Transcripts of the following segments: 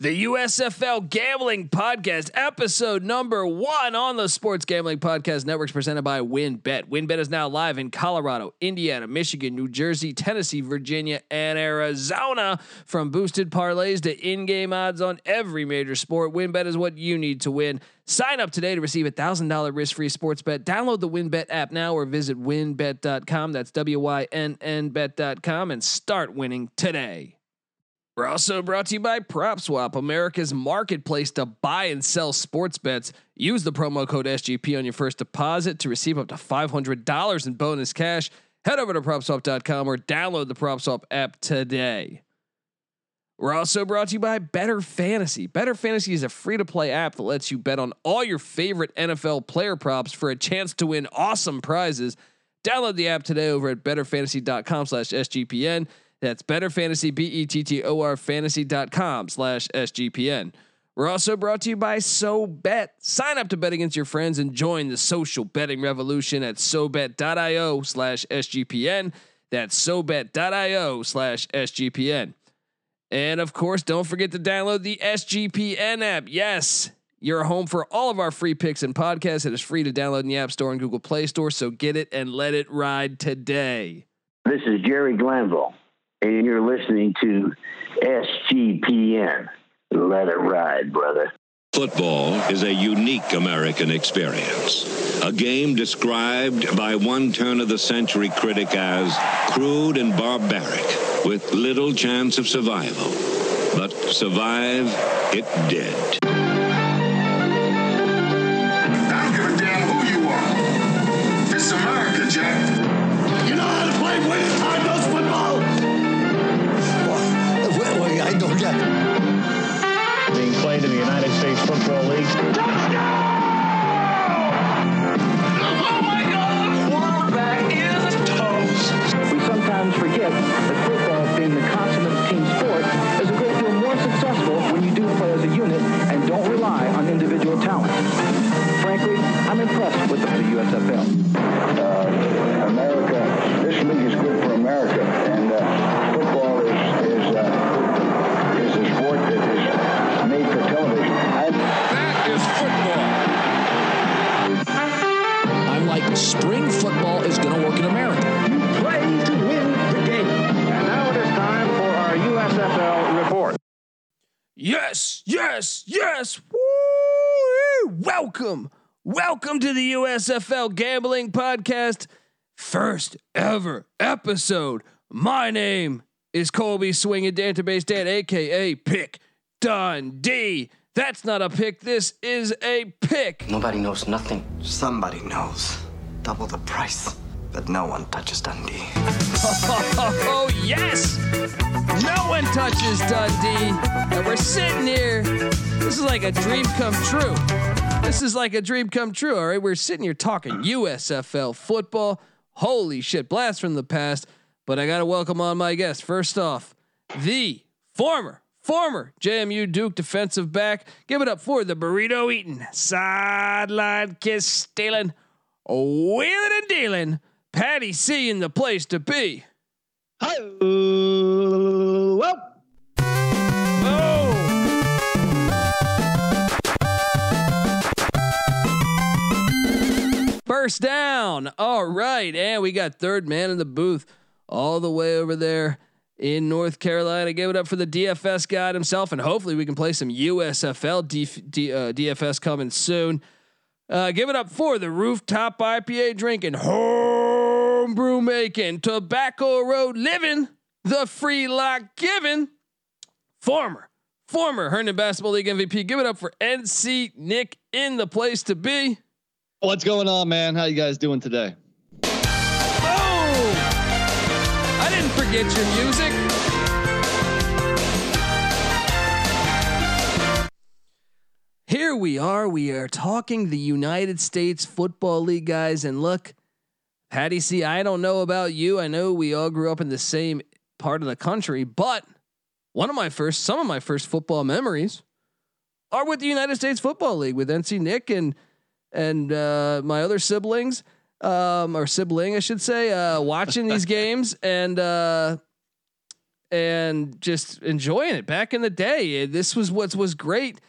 The USFL Gambling Podcast, episode number one on the Sports Gambling Podcast Networks, presented by WynnBET. WynnBET is now live in Colorado, Indiana, Michigan, New Jersey, Tennessee, Virginia, and Arizona. From boosted parlays to in-game odds on every major sport, WynnBET is what you need to win. Sign up today to receive a thousand dollar risk-free sports bet. Download the WynnBET app now or visit wynnbet.com. That's W-Y-N-N bet.com and start winning today. We're also brought to you by PropSwap, America's marketplace to buy and sell sports bets. Use the promo code SGP on your first deposit to receive up to $500 in bonus cash. Head over to PropSwap.com or download the PropSwap app today. We're also brought to you by Bettor Fantasy. Bettor Fantasy is a free to play app that lets you bet on all your favorite NFL player props for a chance to win awesome prizes. Download the app today over at bettorfantasy.com slash SGPN. That's bettor fantasy, B E T T O R fantasy.com slash SGPN. We're also brought to you by SoBet. Sign up to bet against your friends and join the social betting revolution at SoBet.io slash SGPN. That's SoBet.io slash SGPN. And of course, don't forget to download the SGPN app. Yes, you're home for all of our free picks and podcasts. It is free to download in the App Store and Google Play Store. So get it and let it ride today. This is Jerry Glanville and you're listening to SGPN. Let it ride, brother. Football is a unique American experience. A game described by one turn of the century critic as crude and barbaric, with little chance of survival. But survive it did. Well, I know that. being played in the United States Football League. Touchdown! Oh my God! The quarterback is toast. We sometimes forget Welcome, welcome to the USFL Gambling Podcast, first ever episode. My name is Colby Swinging Database Dan, aka Pick Dundee. That's not a pick. This is a pick. Nobody knows nothing. Somebody knows. Double the price. But no one touches Dundee. Oh, yes! No one touches Dundee. And we're sitting here. This is like a dream come true. This is like a dream come true, all right? We're sitting here talking USFL football. Holy shit, blast from the past. But I got to welcome on my guest. First off, the former, former JMU Duke defensive back. Give it up for the burrito eating, sideline kiss stealing, wheeling and dealing. Patty C in the place to be. Well, First down. All right. And we got third man in the booth all the way over there in North Carolina. Give it up for the DFS guy himself. And hopefully we can play some USFL D, uh, DFS coming soon. Uh, give it up for the rooftop IPA drinking, homebrew making, tobacco road living, the free lock giving former, former Herndon Basketball League MVP. Give it up for NC Nick in the place to be. What's going on, man? How you guys doing today? Boom! I didn't forget your music. Here we are. We are talking the United States Football League, guys. And look, Patty C, I don't know about you. I know we all grew up in the same part of the country, but one of my first, some of my first football memories are with the United States Football League with NC Nick and and uh, my other siblings, um, or sibling, I should say, uh, watching these games and uh, and just enjoying it. Back in the day, this was what was great.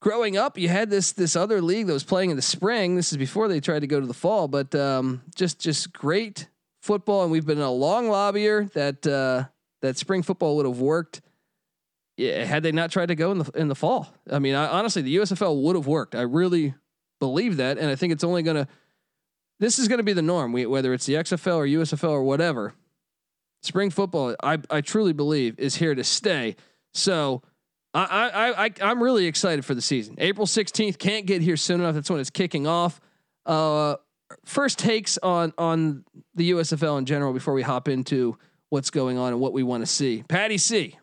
Growing up, you had this this other league that was playing in the spring. This is before they tried to go to the fall, but um, just just great football. And we've been a long lobbyer that uh, that spring football would have worked. Yeah, had they not tried to go in the in the fall. I mean, I, honestly, the USFL would have worked. I really believe that, and I think it's only going to. This is going to be the norm. We, whether it's the XFL or USFL or whatever, spring football, I I truly believe is here to stay. So. I, I, I, I'm really excited for the season. April 16th can't get here soon enough. That's when it's kicking off. Uh, first takes on on the USFL in general before we hop into what's going on and what we want to see. Patty C.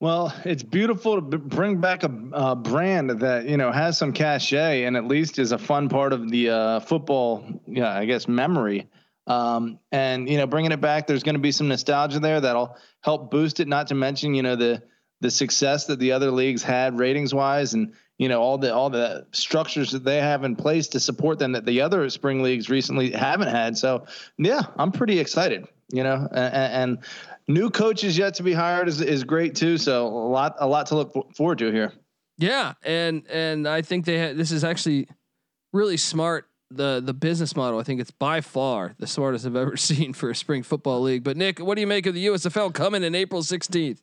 Well, it's beautiful to bring back a, a, brand that you know has some cachet and at least is a fun part of the uh, football, yeah, I guess memory. Um, and you know, bringing it back, there's going to be some nostalgia there that'll help boost it. Not to mention, you know, the the success that the other leagues had ratings wise, and you know all the all the structures that they have in place to support them that the other spring leagues recently haven't had. So yeah, I'm pretty excited. You know, and, and new coaches yet to be hired is, is great too. So a lot a lot to look forward to here. Yeah, and and I think they had this is actually really smart. The the business model, I think it's by far the smartest I've ever seen for a spring football league. But Nick, what do you make of the USFL coming in April 16th?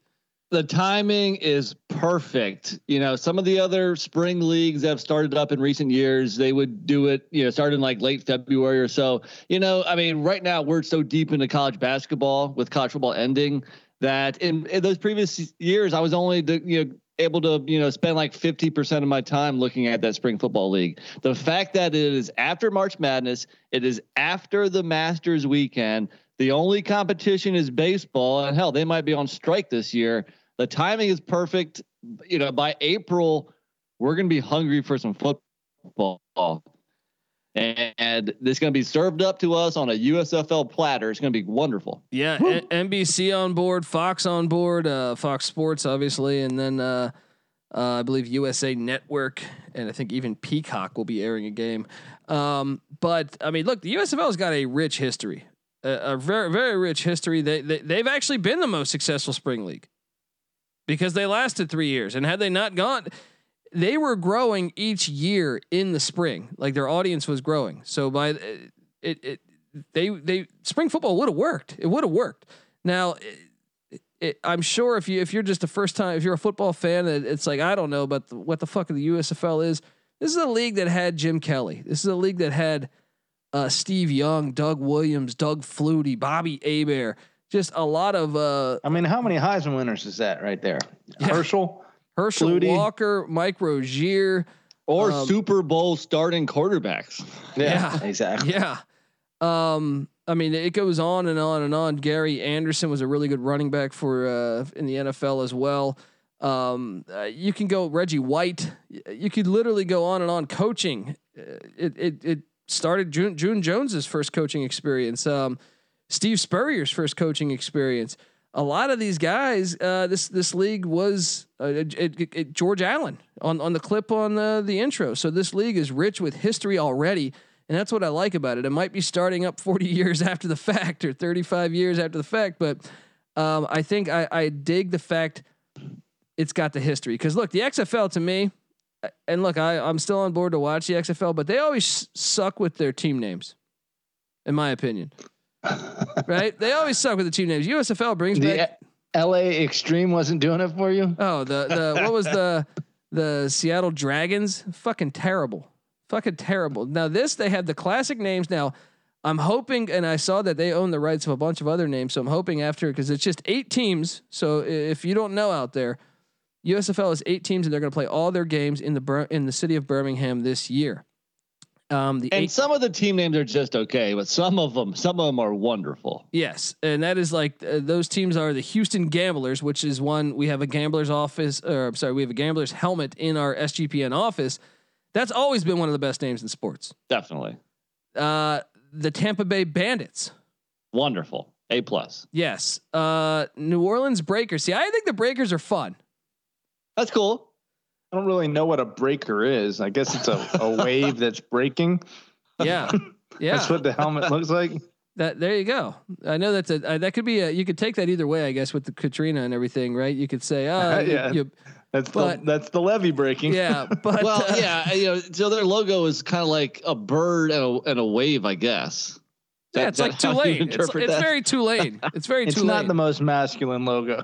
The timing is perfect. You know, some of the other spring leagues have started up in recent years, they would do it, you know, starting like late February or so. You know, I mean, right now we're so deep into college basketball with college football ending that in, in those previous years, I was only, the, you know, able to, you know, spend like 50% of my time looking at that spring football league. The fact that it is after March Madness, it is after the Masters weekend. The only competition is baseball, and hell, they might be on strike this year. The timing is perfect. You know, by April, we're going to be hungry for some football. And this is going to be served up to us on a USFL platter. It's going to be wonderful. Yeah, NBC on board, Fox on board, uh, Fox Sports obviously, and then uh, uh, I believe USA Network, and I think even Peacock will be airing a game. Um, but I mean, look, the USFL has got a rich history, a, a very very rich history. They, they they've actually been the most successful spring league because they lasted three years. And had they not gone, they were growing each year in the spring. Like their audience was growing. So by it, it, they, they, spring football would have worked. It would have worked. Now, it, it, I'm sure if you, if you're just a first time, if you're a football fan, it's like, I don't know about the, what the fuck the USFL is. This is a league that had Jim Kelly. This is a league that had uh, Steve Young, Doug Williams, Doug Flutie, Bobby Hebert just a lot of. Uh, I mean, how many Heisman winners is that right there? Yeah. Herschel, Herschel Flutie. Walker, Mike Rozier, or um, Super Bowl starting quarterbacks. Yeah, yeah exactly. Yeah. Um, I mean, it goes on and on and on. Gary Anderson was a really good running back for uh, in the NFL as well. Um, uh, you can go Reggie White. You could literally go on and on. Coaching. Uh, it it it started June June Jones's first coaching experience. Um, Steve Spurrier's first coaching experience. A lot of these guys, uh, this this league was uh, it, it, it, George Allen on on the clip on the the intro. So this league is rich with history already, and that's what I like about it. It might be starting up 40 years after the fact or 35 years after the fact, but um, I think I, I dig the fact it's got the history. Because look, the XFL to me, and look, I I'm still on board to watch the XFL, but they always suck with their team names, in my opinion right? They always suck with the team names. USFL brings the back. L.A. Extreme wasn't doing it for you. Oh, the the what was the the Seattle Dragons? Fucking terrible, fucking terrible. Now this they have the classic names. Now I'm hoping, and I saw that they own the rights of a bunch of other names. So I'm hoping after because it's just eight teams. So if you don't know out there, USFL is eight teams, and they're going to play all their games in the in the city of Birmingham this year. Um, the and eight, some of the team names are just okay, but some of them, some of them are wonderful. Yes, and that is like uh, those teams are the Houston Gamblers, which is one we have a gambler's office, or I'm sorry, we have a gambler's helmet in our SGPN office. That's always been one of the best names in sports. Definitely. Uh, the Tampa Bay Bandits. Wonderful. A plus. Yes. Uh, New Orleans Breakers. See, I think the Breakers are fun. That's cool. I don't really know what a breaker is. I guess it's a, a wave that's breaking. Yeah. Yeah. that's what the helmet looks like. That there you go. I know that's a uh, that could be a you could take that either way. I guess with the Katrina and everything, right? You could say, oh, Yeah. you- That's But- the that's the levee breaking. yeah, but well, uh, yeah, you know, so their logo is kind of like a bird and a, and a wave, I guess. yeah, That- it's like that how you Tulane. It's, interpret it's that? very Tulane. It's very It's Tulane. not the most masculine logo.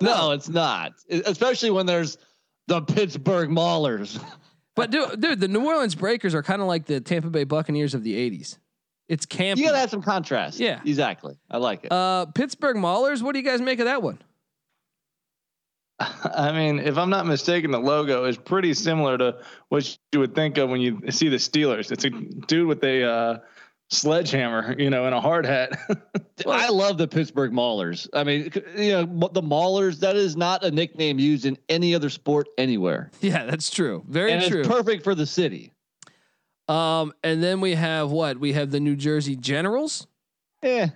no, it's not. E- Especially when there's the Pittsburgh Maulers. but dude, dude, the New Orleans Breakers are kind of like the Tampa Bay Buccaneers of the '80s. It's campy. You gotta have some contrast. Yeah. exactly. I like it. uh, Pittsburgh Maulers. What do you guys make of that one? I mean, if I'm not mistaken, the logo is pretty similar to what you would think of when you see the Steelers. It's a dude with a uh, sledgehammer, you know, and a hard hat. I love the Pittsburgh Maulers. I mean, you know, the Maulers. That is not a nickname used in any other sport anywhere, Yeah, that's true. Very and true. it's perfect for the city. um, and then we have what? We have the New Jersey Generals. Yeah,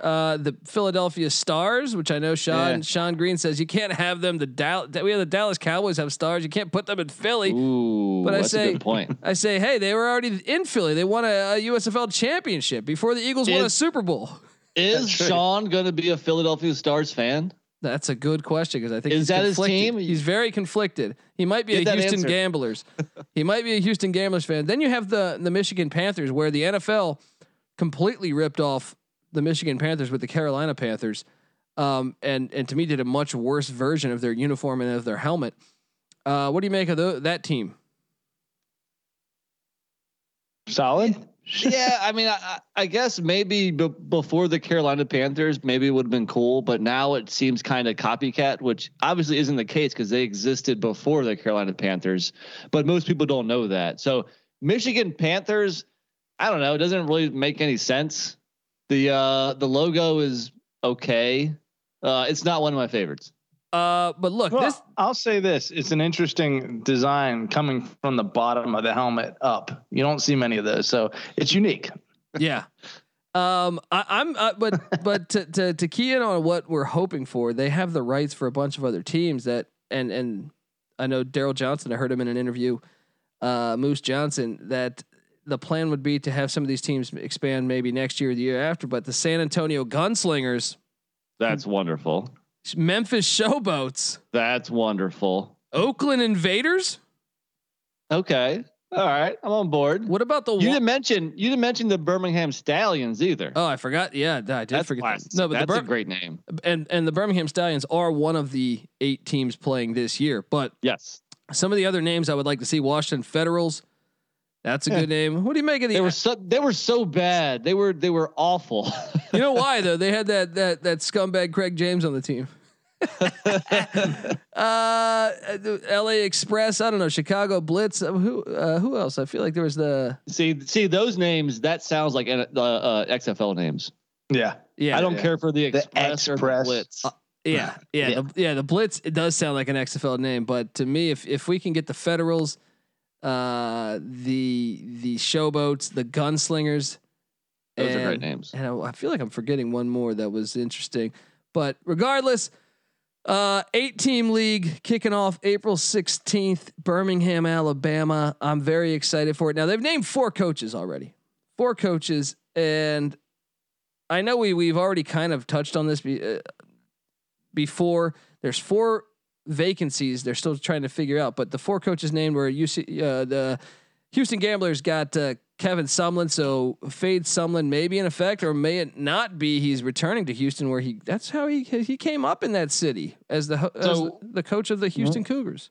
uh, the Philadelphia Stars, which I know Sean Yeah. Sean Green says you can't have them. The Dal- we have the Dallas Cowboys have stars. You can't put them in Philly. Ooh, But I say- a good point. I say, hey, they were already in Philly. They won a, a USFL championship before the Eagles won a Super Bowl. Is Sean going to be a Philadelphia Stars fan? That's a good question because I think Is he's that his team? He's very conflicted. He might be Get a Houston answer. Gamblers. he might be a Houston Gamblers fan. Then you have the the Michigan Panthers, where the NFL completely ripped off the Michigan Panthers with the Carolina Panthers, um, and and to me did a much worse version of their uniform and of their helmet. Uh, what do you make of tho- that team? Solid. yeah, I mean, I, I- I guess maybe b- before the Carolina Panthers, maybe it would have been cool, but now it seems kind of copycat, which obviously isn't the case because they existed before the Carolina Panthers, but most people don't know that. So Michigan Panthers, I don't know, it doesn't really make any sense. The uh, the logo is okay. Uh, it's not one of my favorites. Uh, but look, Well, this I'll say this: it's an interesting design coming from the bottom of the helmet up. You don't see many of those, so it's unique. yeah. Um, I, I'm, uh, but but to, to to key in on what we're hoping for, they have the rights for a bunch of other teams that, and and I know Daryl Johnston. I heard him in an interview, uh, Moose Johnston, that the plan would be to have some of these teams expand maybe next year or the year after. But the San Antonio Gunslingers, That's wonderful. Memphis Showboats, That's wonderful. Oakland Invaders. Okay. All right. I'm on board. What about the? You didn't mention you didn't mention the Birmingham Stallions either. oh, I forgot. Yeah, I did that's forget. classic. that. No, but that's the a great name. and and the Birmingham Stallions are one of the eight teams playing this year. But Yes, some of the other names I would like to see: Washington Federals. That's a Yeah. good name. What do you make of the? they were so they were so bad. They were they were awful. you know why though? They had that that that scumbag Craig James on the team. uh, L.A. Express. I don't know. Chicago Blitz. Uh, who uh, who else? I feel like there was the see see those names. That sounds like uh, uh, XFL names. Yeah, yeah I don't yeah. care for the The Express, or the Express. Blitz. Yeah, yeah, Yeah. The, yeah. The Blitz. It does sound like an XFL name, but to me, if if we can get the Federals, uh, the the Showboats, the Gunslingers, Those are great names. And I, I feel like I'm forgetting one more that was interesting, but regardless, uh, eight team league kicking off April 16th, Birmingham, Alabama. I'm very excited for it. Now they've named four coaches already, four coaches, and I know we we've already kind of touched on this be, uh, before. There's four vacancies they're still trying to figure out, but the four coaches named were UC, uh, the Houston Gamblers got uh, Kevin Sumlin, so Fade Sumlin may be in effect, or may it not be. He's returning to Houston, where he that's how he he came up in that city as the as So- the coach of the Houston Cougars.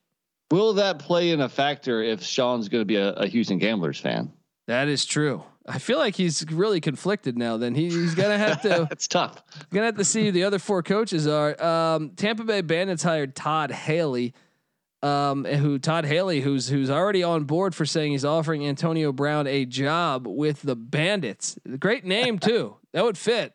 Will that play in a factor if Sean's going to be a, a Houston Gamblers fan? That is true. I feel like he's really conflicted now. Then he, he's gonna have to That's tough. gonna have to see who the other four coaches are. Um, Tampa Bay Bandits hired Todd Haley, um, who Todd Haley, who's who's already on board for saying he's offering Antonio Brown a job with the Bandits. Great name too. That would fit.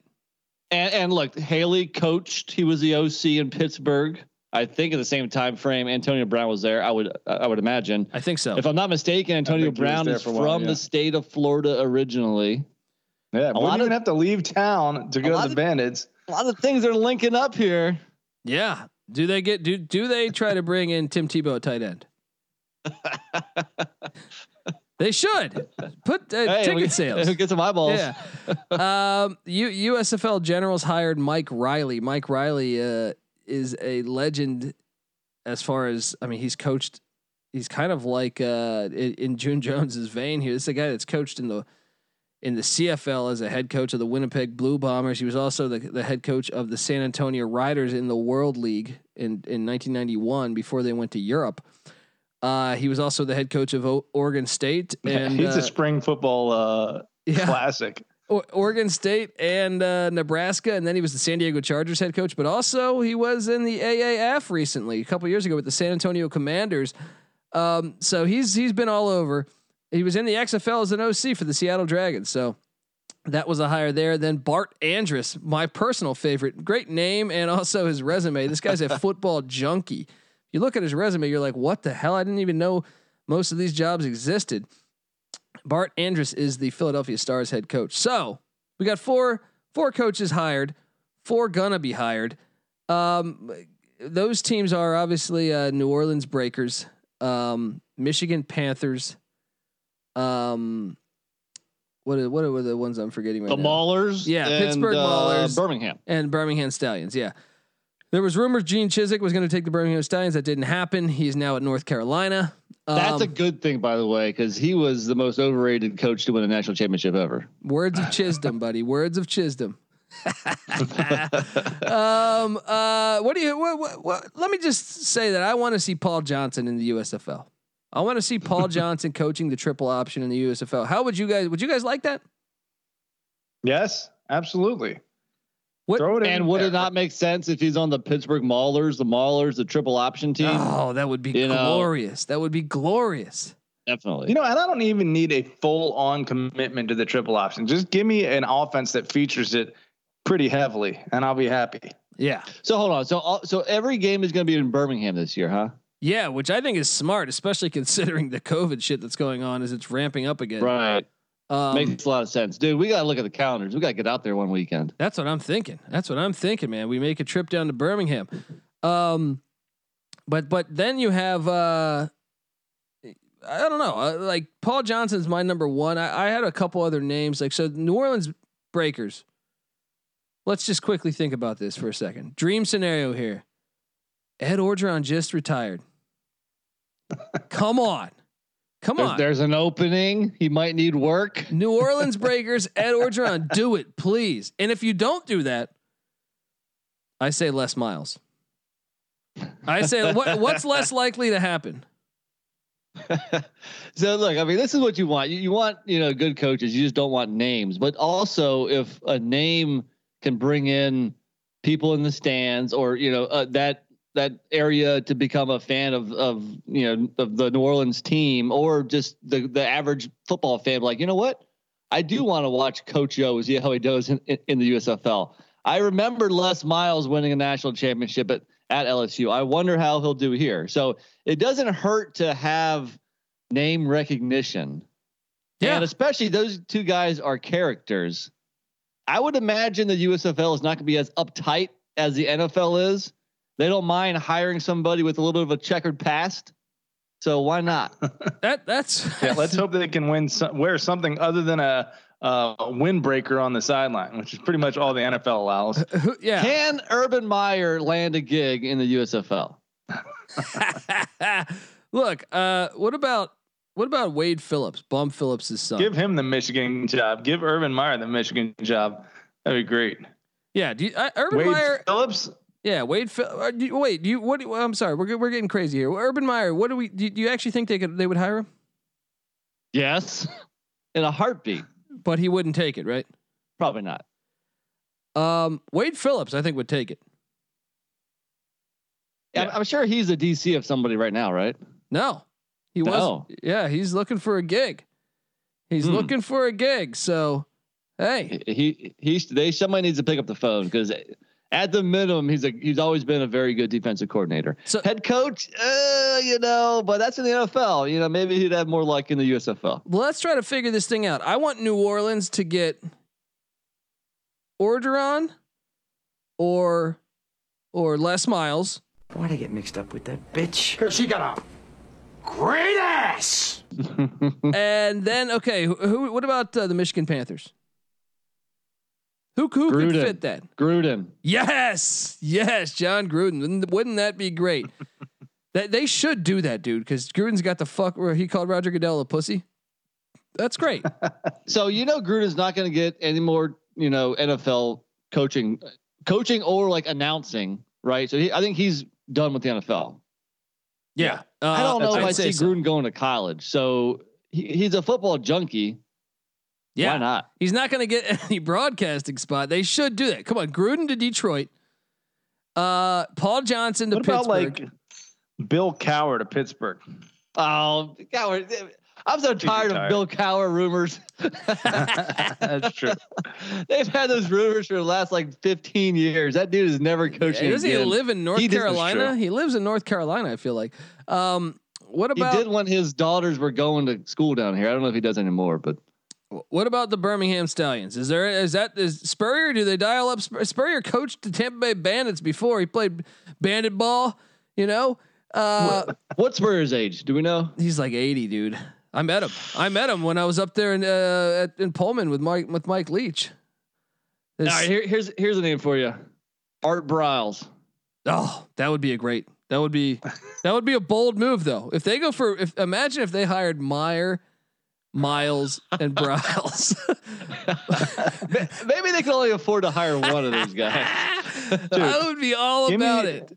And, and look, Haley coached. He was the OC in Pittsburgh. I think at the same time frame, Antonio Brown was there. I would I would imagine. I think so. If I'm not mistaken, Antonio think he was Brown is for from while, yeah. the state of Florida originally. yeah. lot Wouldn't of- even have to leave town to go to the of- Bandits. A lot of things are linking up here. yeah. Do they get do do they try to bring in Tim Tebow at tight end? They should put uh, Hey, ticket we- sales. Get some eyeballs. Yeah. um, U- USFL Generals hired Mike Riley. Mike Riley uh, is a legend as far as I mean, he's coached. He's kind of like uh, in, in June Jones's vein here. This is a guy that's coached in the in the CFL as a head coach of the Winnipeg Blue Bombers. He was also the, the head coach of the San Antonio Riders in the World League in in 1991 before they went to Europe. Uh, he was also the head coach of o- Oregon State, and he's uh, a spring football uh, yeah. classic. O- Oregon State and uh, Nebraska, and then he was the San Diego Chargers head coach. But also he was in the AAF recently, a couple years ago with the San Antonio Commanders. Um, so he's he's been all over. He was in the XFL as an OC for the Seattle Dragons. So that was a hire there. Then Bart Andrus, my personal favorite, great name and also his resume. This guy's a football junkie. You look at his resume, you're like, what the hell? I didn't even know most of these jobs existed. Bart Andrus is the Philadelphia Stars head coach. So we got four four coaches hired, four gonna be hired. Um, those teams are obviously uh, New Orleans Breakers, um, Michigan Panthers. Um, what are, what are the ones I'm forgetting right The now? Maulers. Yeah, and, Pittsburgh uh, Maulers. Birmingham. and Birmingham Stallions. Yeah. There was rumors Gene Chizik was going to take the Birmingham Stallions. That didn't happen. He's now at North Carolina. That's a Um, good thing, by the way, because he was the most overrated coach to win a national championship ever. Words of Chisdom, buddy. Words of Chisdom. um. Uh. What do you? What, what, what? Let me just say that I want to see Paul Johnson in the USFL. I want to see Paul Johnson coaching the triple option in the USFL. How would you guys? Would you guys like that? Yes, absolutely. What? Throw it in And would there. it not make sense if he's on the Pittsburgh Maulers, the Maulers, the triple option team? Oh, that would be You know. glorious. That would be glorious. Definitely. You know, and I don't even need a full on commitment to the triple option. Just give me an offense that features it pretty heavily, and I'll be happy. Yeah. so hold on. So all- so every game is going to be in Birmingham this year, huh? Yeah, which I think is smart, especially considering the COVID shit that's going on as it's ramping up again. Right. Um, Makes a lot of sense, dude. We got to look at the calendars. We got to get out there one weekend. That's what I'm thinking. That's what I'm thinking, man. We make a trip down to Birmingham. Um, but but then you have uh, I don't know, uh, like Paul Johnson's my number one. I, I had a couple other names, like so New Orleans Breakers. Let's just quickly think about this for a second. Dream scenario here. Ed Orgeron just retired. Come on. Come There's, on. there's an opening. He might need work. New Orleans Breakers, Ed Orgeron, do it, please. And if you don't do that, I say Les Miles. I say what, what's less likely to happen? so look, I mean, this is what you want. You, you want, you know, good coaches. You just don't want names. But also, if a name can bring in people in the stands, or you know, uh, that that area to become a fan of of you know of the New Orleans team, or just the the average football fan, like you know what, I do want to watch Coach O see how he does in, in, in the USFL. I remember Les Miles winning a national championship at at LSU. I wonder how he'll do here. So it doesn't hurt to have name recognition. Yeah. And especially those two guys are characters. I would imagine the USFL is not going to be as uptight as the NFL is. They don't mind hiring somebody with a little bit of a checkered past. So why not? That that's Yeah, let's hope they can win. Some, wear something other than a, a windbreaker on the sideline, which is pretty much all the NFL allows. yeah. Can Urban Meyer land a gig in the USFL? Look, uh, what about what about Wade Phillips, Bum Phillips' son? Give him the Michigan job. Give Urban Meyer the Michigan job. That'd be great. yeah, do you, uh, Urban Meyer Wade Meyer. Phillips. Yeah, Wade. Uh, wait, do you what? do you- I'm sorry, we're we're getting crazy here. Urban Meyer. What do we? Do, do you actually think they could they would hire him? Yes. In a heartbeat. But he wouldn't take it, right? Probably not. Um, Wade Phillips, I think would take it. I'm, I'm sure he's a DC of somebody right now, right? No, he was. No. Yeah, he's looking for a gig. He's Hmm. looking for a gig. So, hey, He he they somebody needs to pick up the phone because at the minimum he's a he's always been a very good defensive coordinator. So- head coach, uh, you know, but that's in the NFL. You know, maybe he'd have more luck in the USFL. let's try to figure this thing out. I want New Orleans to get Orgeron or or Les Miles. Why'd I get mixed up with that bitch? Because she got a great ass. and then okay, who, who what about uh, the Michigan Panthers? Who who could fit that? Gruden. Yes, yes, Jon Gruden. Wouldn't, wouldn't that be great? that they should do that, dude, because Gruden's got the fuck where he called Roger Goodell a pussy. That's great. So you know Gruden's not going to get any more, you know, NFL coaching, coaching or like announcing, right? So he, I think he's done with the NFL. yeah, I don't know Uh, if I'd I say see so. Gruden going to college. So he, he's a football junkie. Yeah, Why not? He's not going to get any broadcasting spot. They should do that. Come on, Gruden to Detroit. Uh, Paul Johnson to What Pittsburgh. about like Bill Cowher to Pittsburgh? Oh, Cowher. I'm so tired of. Bill Cowher rumors. That's true. They've had those rumors for the last like 15 years. That dude is never coaching. Hey, doesn't he live in North He Carolina? He lives in North Carolina. I feel like. Um, what about? He did when his daughters were going to school down here. I don't know if he does anymore, but what about the Birmingham Stallions? Is there is that is Spurrier? Do they dial up Spur- Spurrier? Coached the Tampa Bay Bandits before. He played bandit ball. You know, uh, what's Spurrier's age? Do we know? he's like eighty, dude. I met him. I met him when I was up there in uh, at, in Pullman with Mike with Mike Leach. All This- right, here, here's here's a name for you, Art Briles. Oh, that would be a great. That would be that would be a bold move though. If they go for if imagine if they hired Meyer, Miles, and Briles. Maybe they can only afford to hire one of those guys. I would be all give me- about it.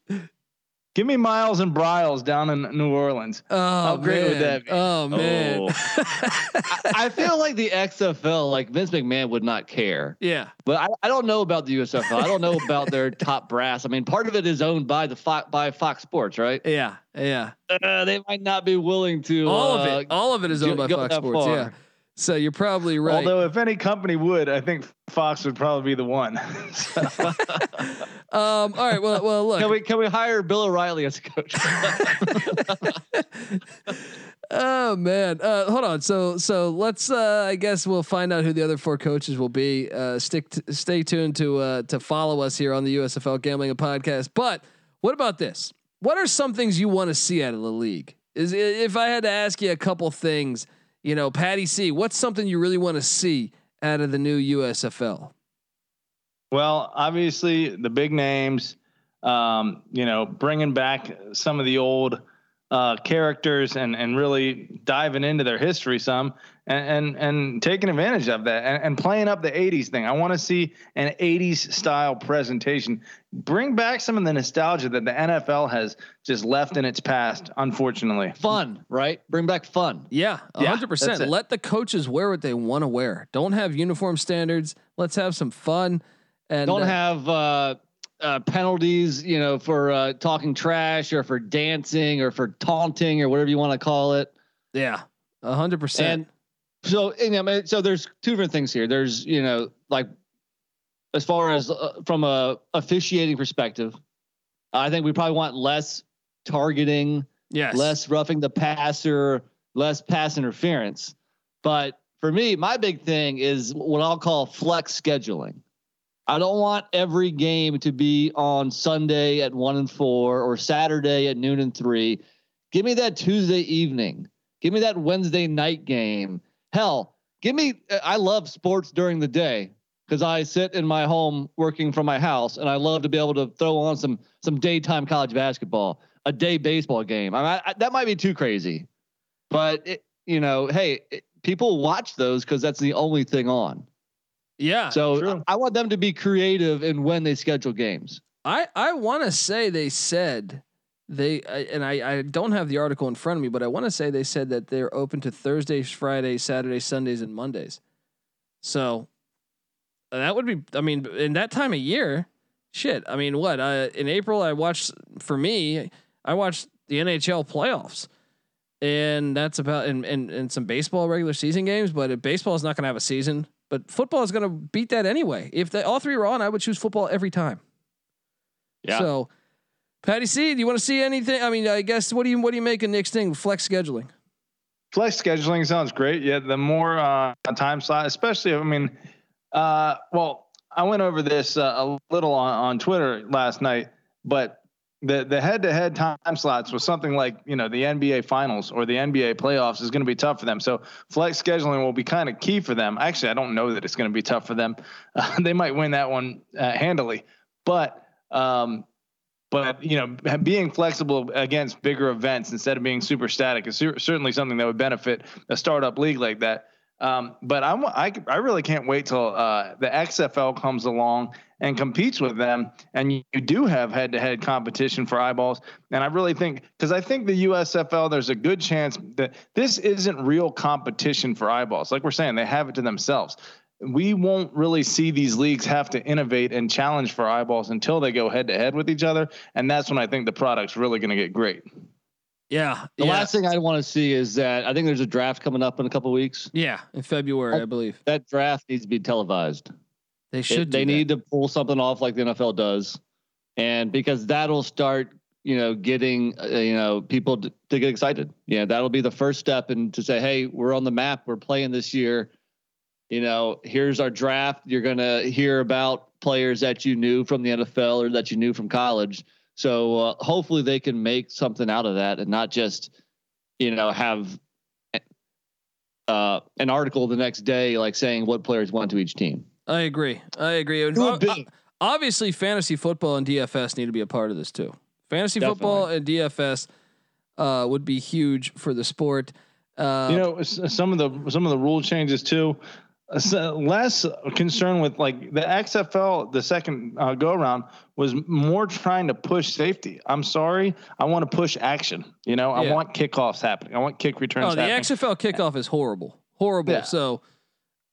Give me Miles and Briles down in New Orleans. Oh, How great man. would that be? Oh man. I feel like the XFL, like Vince McMahon, would not care. yeah. But I, I don't know about the USFL. I don't know about their top brass. I mean, part of it is owned by the Fox, by Fox Sports, right? Yeah. Yeah. Uh, they might not be willing to. All uh, of it. All of it is owned by go Fox Sports. far. Yeah. So you're probably right. Although if any company would, I think Fox would probably be the one. um. All right. Well. Well. Look. Can we can we hire Bill O'Reilly as a coach? Oh man. Uh, hold on. So so let's. Uh, I guess we'll find out who the other four coaches will be. Uh, stick. T- stay tuned to uh, to follow us here on the USFL Gambling Podcast. But what about this? What are some things you want to see out of the league? Is if I had to ask you a couple things, you know, Patty C, what's something you really want to see out of the new USFL? Well, obviously the big names, um, you know, bringing back some of the old uh, characters and and really diving into their history some and and, and taking advantage of that and, and playing up the 80s thing. I want to see an 80s style presentation. Bring back some of the nostalgia that the NFL has just left in its past, unfortunately. fun, right? Bring back fun. Yeah, Yeah, hundred that's percent. it. Let the coaches wear what they want to wear. Don't have uniform standards. Let's have some fun. And Don't uh, have uh, uh, penalties, you know, for uh, talking trash or for dancing or for taunting or whatever you want to call it. yeah, a hundred percent. So, I mean, so there's two different things here. There's, you know, like as far as uh, from a officiating perspective, I think we probably want less targeting, Yes, less roughing the passer, less pass interference. But for me, my big thing is what I'll call flex scheduling. I don't want every game to be on Sunday at one and four or Saturday at noon and three. Give me that Tuesday evening. Give me that Wednesday night game. Hell, give me. Uh, I love sports during the day because I sit in my home working from my house, and I love to be able to throw on some some daytime college basketball, a day baseball game. I, mean, I, that might be too crazy, but it, you know, hey, it, people watch those because that's the only thing on. yeah. So. I, I want them to be creative in when they schedule games. I I want to say they said they I- and I I don't have the article in front of me, but I want to say they said that they're open to Thursdays, Fridays, Saturdays, Sundays, and Mondays. So that would be. I mean, in that time of year, shit. I mean, what? Uh, in April, I watched. For me, I watched the NHL playoffs. And that's about and, and and some baseball regular season games, but if baseball is not going to have a season, but football is going to beat that anyway. If they all three are on, I would choose football every time. Yeah. So, Patty C, do you want to see anything? I mean, I guess what do you what do you make of Nick's thing flex scheduling? Flex scheduling sounds great. Yeah, the more uh, time slot, especially. I mean, uh, well, I went over this uh, a little on, on Twitter last night, but the the head to head time slots with something like you know the NBA finals or the NBA playoffs is going to be tough for them. So flex scheduling will be kind of key for them. Actually, I don't know that it's going to be tough for them. Uh, they might win that one uh, handily, but um, but you know being flexible against bigger events instead of being super static is certainly something that would benefit a startup league like that. Um, but I'm, I, I really can't wait till uh, the XFL comes along and competes with them, and you, you do have head-to-head competition for eyeballs. And I really think because I think the USFL, there's a good chance that this isn't real competition for eyeballs. Like we're saying, they have it to themselves. We won't really see these leagues have to innovate and challenge for eyeballs until they go head-to-head with each other, and that's when I think the product's really going to get great. Yeah. The yeah. last thing I want to see is that I think there's a draft coming up in a couple weeks. Yeah, in February, I, I believe. That draft needs to be televised. They should. It, they that. need to pull something off like the NFL does, and because that'll start, you know, getting uh, you know people to, to, get excited. Yeah, that'll be the first step, and to say, hey, we're on the map. We're playing this year. You know, here's our draft. You're gonna hear about players that you knew from the NFL or that you knew from college so uh, hopefully they can make something out of that and not just, you know, have uh, an article the next day like saying what players went to each team. I agree. I agree. obviously, fantasy football and DFS need to be a part of this too. Fantasy Definitely. football and DFS uh, would be huge for the sport. Uh, you know, some of the some of the rule changes too less concerned with like the XFL, the second uh, go around was more trying to push safety. I'm sorry, I want to push action. You know, yeah. I want kickoffs happening. I want kick returns. Oh, the happening. XFL kickoff is horrible, horrible. Yeah. So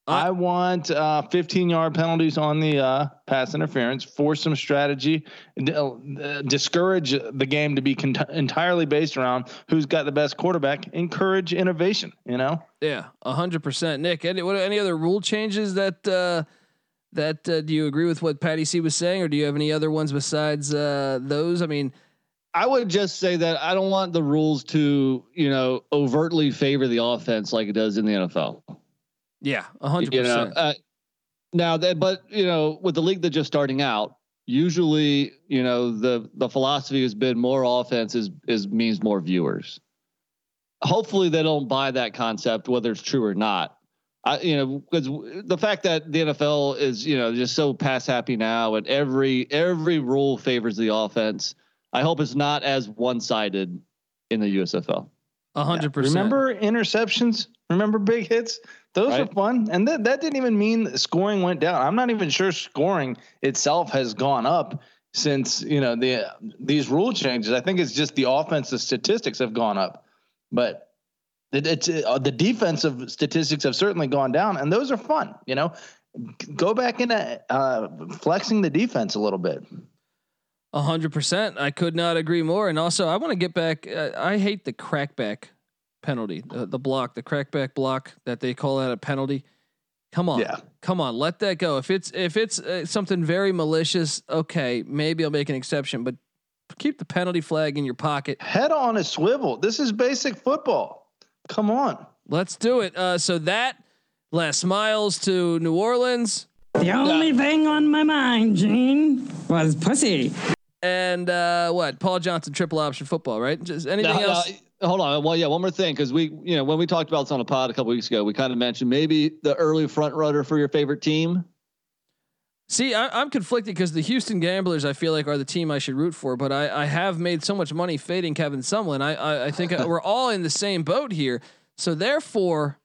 I want uh, 15 yard penalties on the uh, pass interference, force some strategy, uh, discourage the game to be con- entirely based around who's got the best quarterback, encourage innovation, you know? Yeah, 100%. Nick, any, what, any other rule changes that, uh, that uh, do you agree with what Patty C was saying, or do you have any other ones besides uh, those? I mean, I would just say that I don't want the rules to, you know, overtly favor the offense like it does in the NFL. Yeah, hundred percent. Uh, now that, but you know, with the league that's just starting out, usually, you know, the the philosophy has been more offense is is means more viewers. Hopefully, they don't buy that concept, whether it's true or not. I, you know, because the fact that the NFL is, you know, just so pass happy now, and every every rule favors the offense. I hope it's not as one sided in the USFL. A hundred percent. Remember interceptions? Remember big hits? Those right. are fun, and that that didn't even mean scoring went down. I'm not even sure scoring itself has gone up since you know the these rule changes. I think it's just the offensive statistics have gone up, but it, it's uh, the defensive statistics have certainly gone down, and those are fun. You know, go back into uh, flexing the defense a little bit. A hundred percent. I could not agree more. And also, I want to get back. Uh, I hate the crackback penalty, the, the block, the crackback block that they call that a penalty. Come on, yeah. come on, let that go. If it's if it's uh, something very malicious, okay, maybe I'll make an exception, but keep the penalty flag in your pocket. Head on a swivel. This is basic football. Come on, let's do it. Uh, so that last Miles to New Orleans. The only thing on my mind, Gene, was pussy. And uh, what? Paul Johnson triple option football, right? Just anything no, else? No, hold on. Well, yeah, one more thing because we, you know, when we talked about this on a pod a couple weeks ago, we kind of mentioned maybe the early front runner for your favorite team. See, I, am conflicted because the Houston Gamblers, I feel like, are the team I should root for. But I, I have made so much money fading Kevin Sumlin. I, I, I think uh, we're all in the same boat here. So therefore,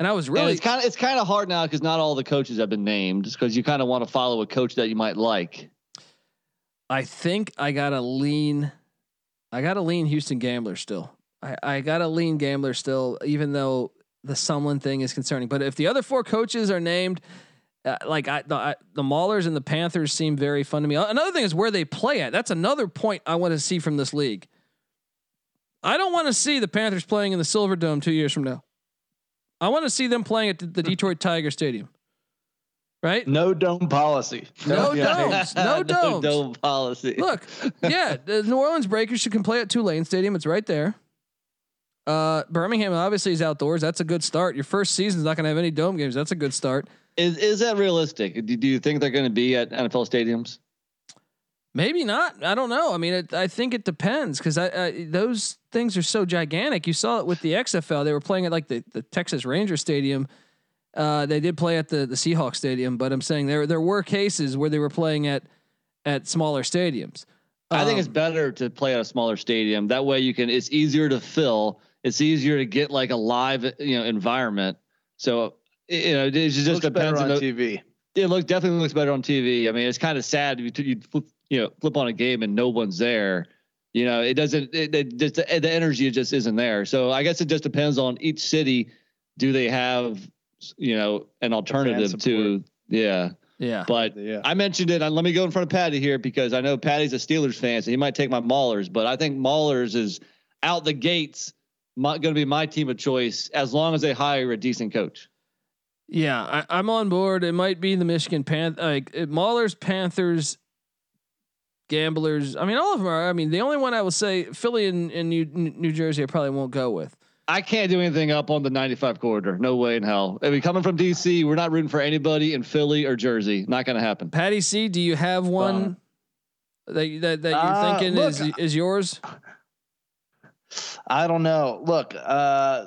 and I was really and it's kind of it's kind of hard now because not all the coaches have been named, just because you kind of want to follow a coach that you might like. I think I gotta lean. I gotta lean Houston Gamblers still. I, I got a lean gambler still, even though the Sumlin thing is concerning. But if the other four coaches are named, uh, like I, the, I, the Maulers and the Panthers seem very fun to me. Another thing is where they play at. That's another point I want to see from this league. I don't want to see the Panthers playing in the Silver Dome two years from now. I want to see them playing at the Detroit Tiger Stadium. Right? No dome policy. No, no domes. No domes. no dome policy. Look, yeah, the New Orleans Breakers should can play at Tulane Stadium. It's right there. Uh, Birmingham obviously is outdoors. That's a good start. Your first season's not going to have any dome games. That's a good start. Is is that realistic? Do, do you think they're going to be at NFL stadiums? Maybe not. I don't know. I mean, it, I think it depends because I, I, those things are so gigantic. You saw it with the XFL. They were playing at like the, the Texas Ranger Stadium. Uh, they did play at the the Seahawks Stadium, but I'm saying there there were cases where they were playing at at smaller stadiums. I think it's Um, better to play at a smaller stadium. That way you can. It's easier to fill. It's easier to get like a live, you know, environment. So you know, it just Looks better depends on on the, TV. It look definitely looks better on TV. I mean, it's kind of sad if you, you flip, you know flip on a game and no one's there. You know, it doesn't. It, it just the, the energy just isn't there. So I guess it just depends on each city. Do they have you know an alternative to yeah. Yeah. But I mentioned it. And let me go in front of Patty here because I know Patty's a Steelers fan, so he might take my Maulers. But I think Maulers is out the gates going to be my team of choice as long as they hire a decent coach. Yeah, I, I'm on board. It might be the Michigan Panth like Maulers, Panthers, Gamblers. I mean, all of them are. I mean, the only one I will say Philly and, and New New Jersey, I probably won't go with. I can't do anything up on the 95 corridor. No way in hell. I mean, coming from DC, we're not rooting for anybody in Philly or Jersey. Not going to happen. Patty C, do you have one that you- that, that you're Uh, thinking look, is is yours? I don't know. Look, uh,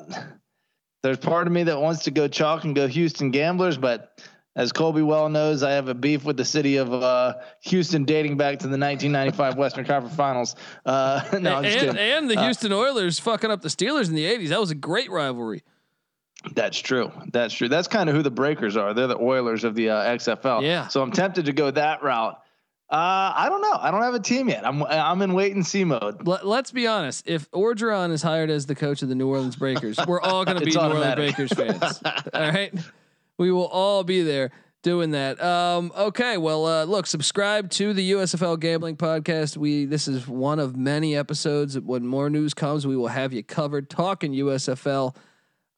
there's part of me that wants to go chalk and go Houston Gamblers, but as Colby well knows, I have a beef with the city of uh, Houston dating back to the 1995 Western Conference Finals. Uh, no, I'm just and and the Uh, Houston Oilers fucking up the Steelers in the '80s. That was a great rivalry. That's true. That's true. That's kind of who the Breakers are. They're the Oilers of the uh, XFL. Yeah. So I'm tempted to go that route. Uh, I don't know. I don't have a team yet. I'm I'm in wait and see mode. Let, let's be honest. If Orgeron is hired as the coach of the New Orleans Breakers, we're all going to be New Orleans. Breakers fans. all right, we will all be there doing that. Um, okay, well, uh, look, subscribe to the USFL Gambling Podcast. We this is one of many episodes. When more news comes, we will have you covered. Talking USFL.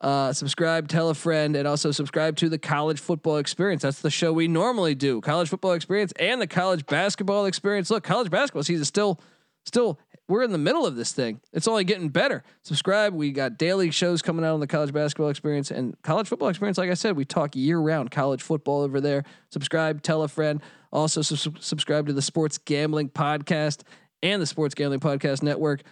Uh, subscribe, tell a friend, and also subscribe to the College Football Experience. That's the show we normally do. College Football Experience and the College Basketball Experience. Look, college basketball season is still, still. We're in the middle of this thing. It's only getting better. Subscribe. We got daily shows coming out on the College Basketball Experience and College Football Experience. Like I said, we talk year round college football over there. Subscribe, tell a friend. Also, sub- subscribe to the Sports Gambling Podcast and the Sports Gambling Podcast Network.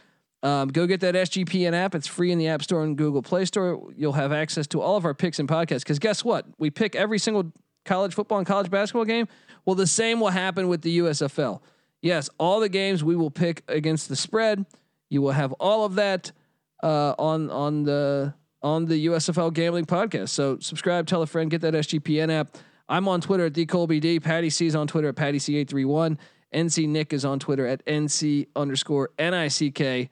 Um, go get that SGPN app. It's free in the App Store and Google Play Store. You'll have access to all of our picks and podcasts. Because guess what? We pick every single college football and college basketball game. Well, the same will happen with the USFL. Yes, all the games we will pick against the spread. You will have all of that uh, on on the on the USFL Gambling Podcast. So subscribe, tell a friend, get that SGPN app. I'm on Twitter at dcolbd. Patty C is on Twitter at patty c831. NC Nick is on Twitter at nc underscore nick.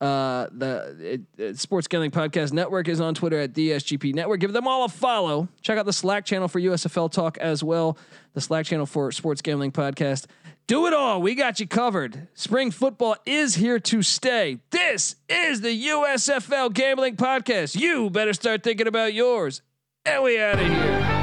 Uh, the it, it, Sports Gambling Podcast Network is on Twitter at DSGP Network. Give them all a follow. Check out the Slack channel for USFL Talk as well. The Slack channel for Sports Gambling Podcast. Do it all. We got you covered. Spring football is here to stay. This is the USFL Gambling Podcast. You better start thinking about yours. And we out of here.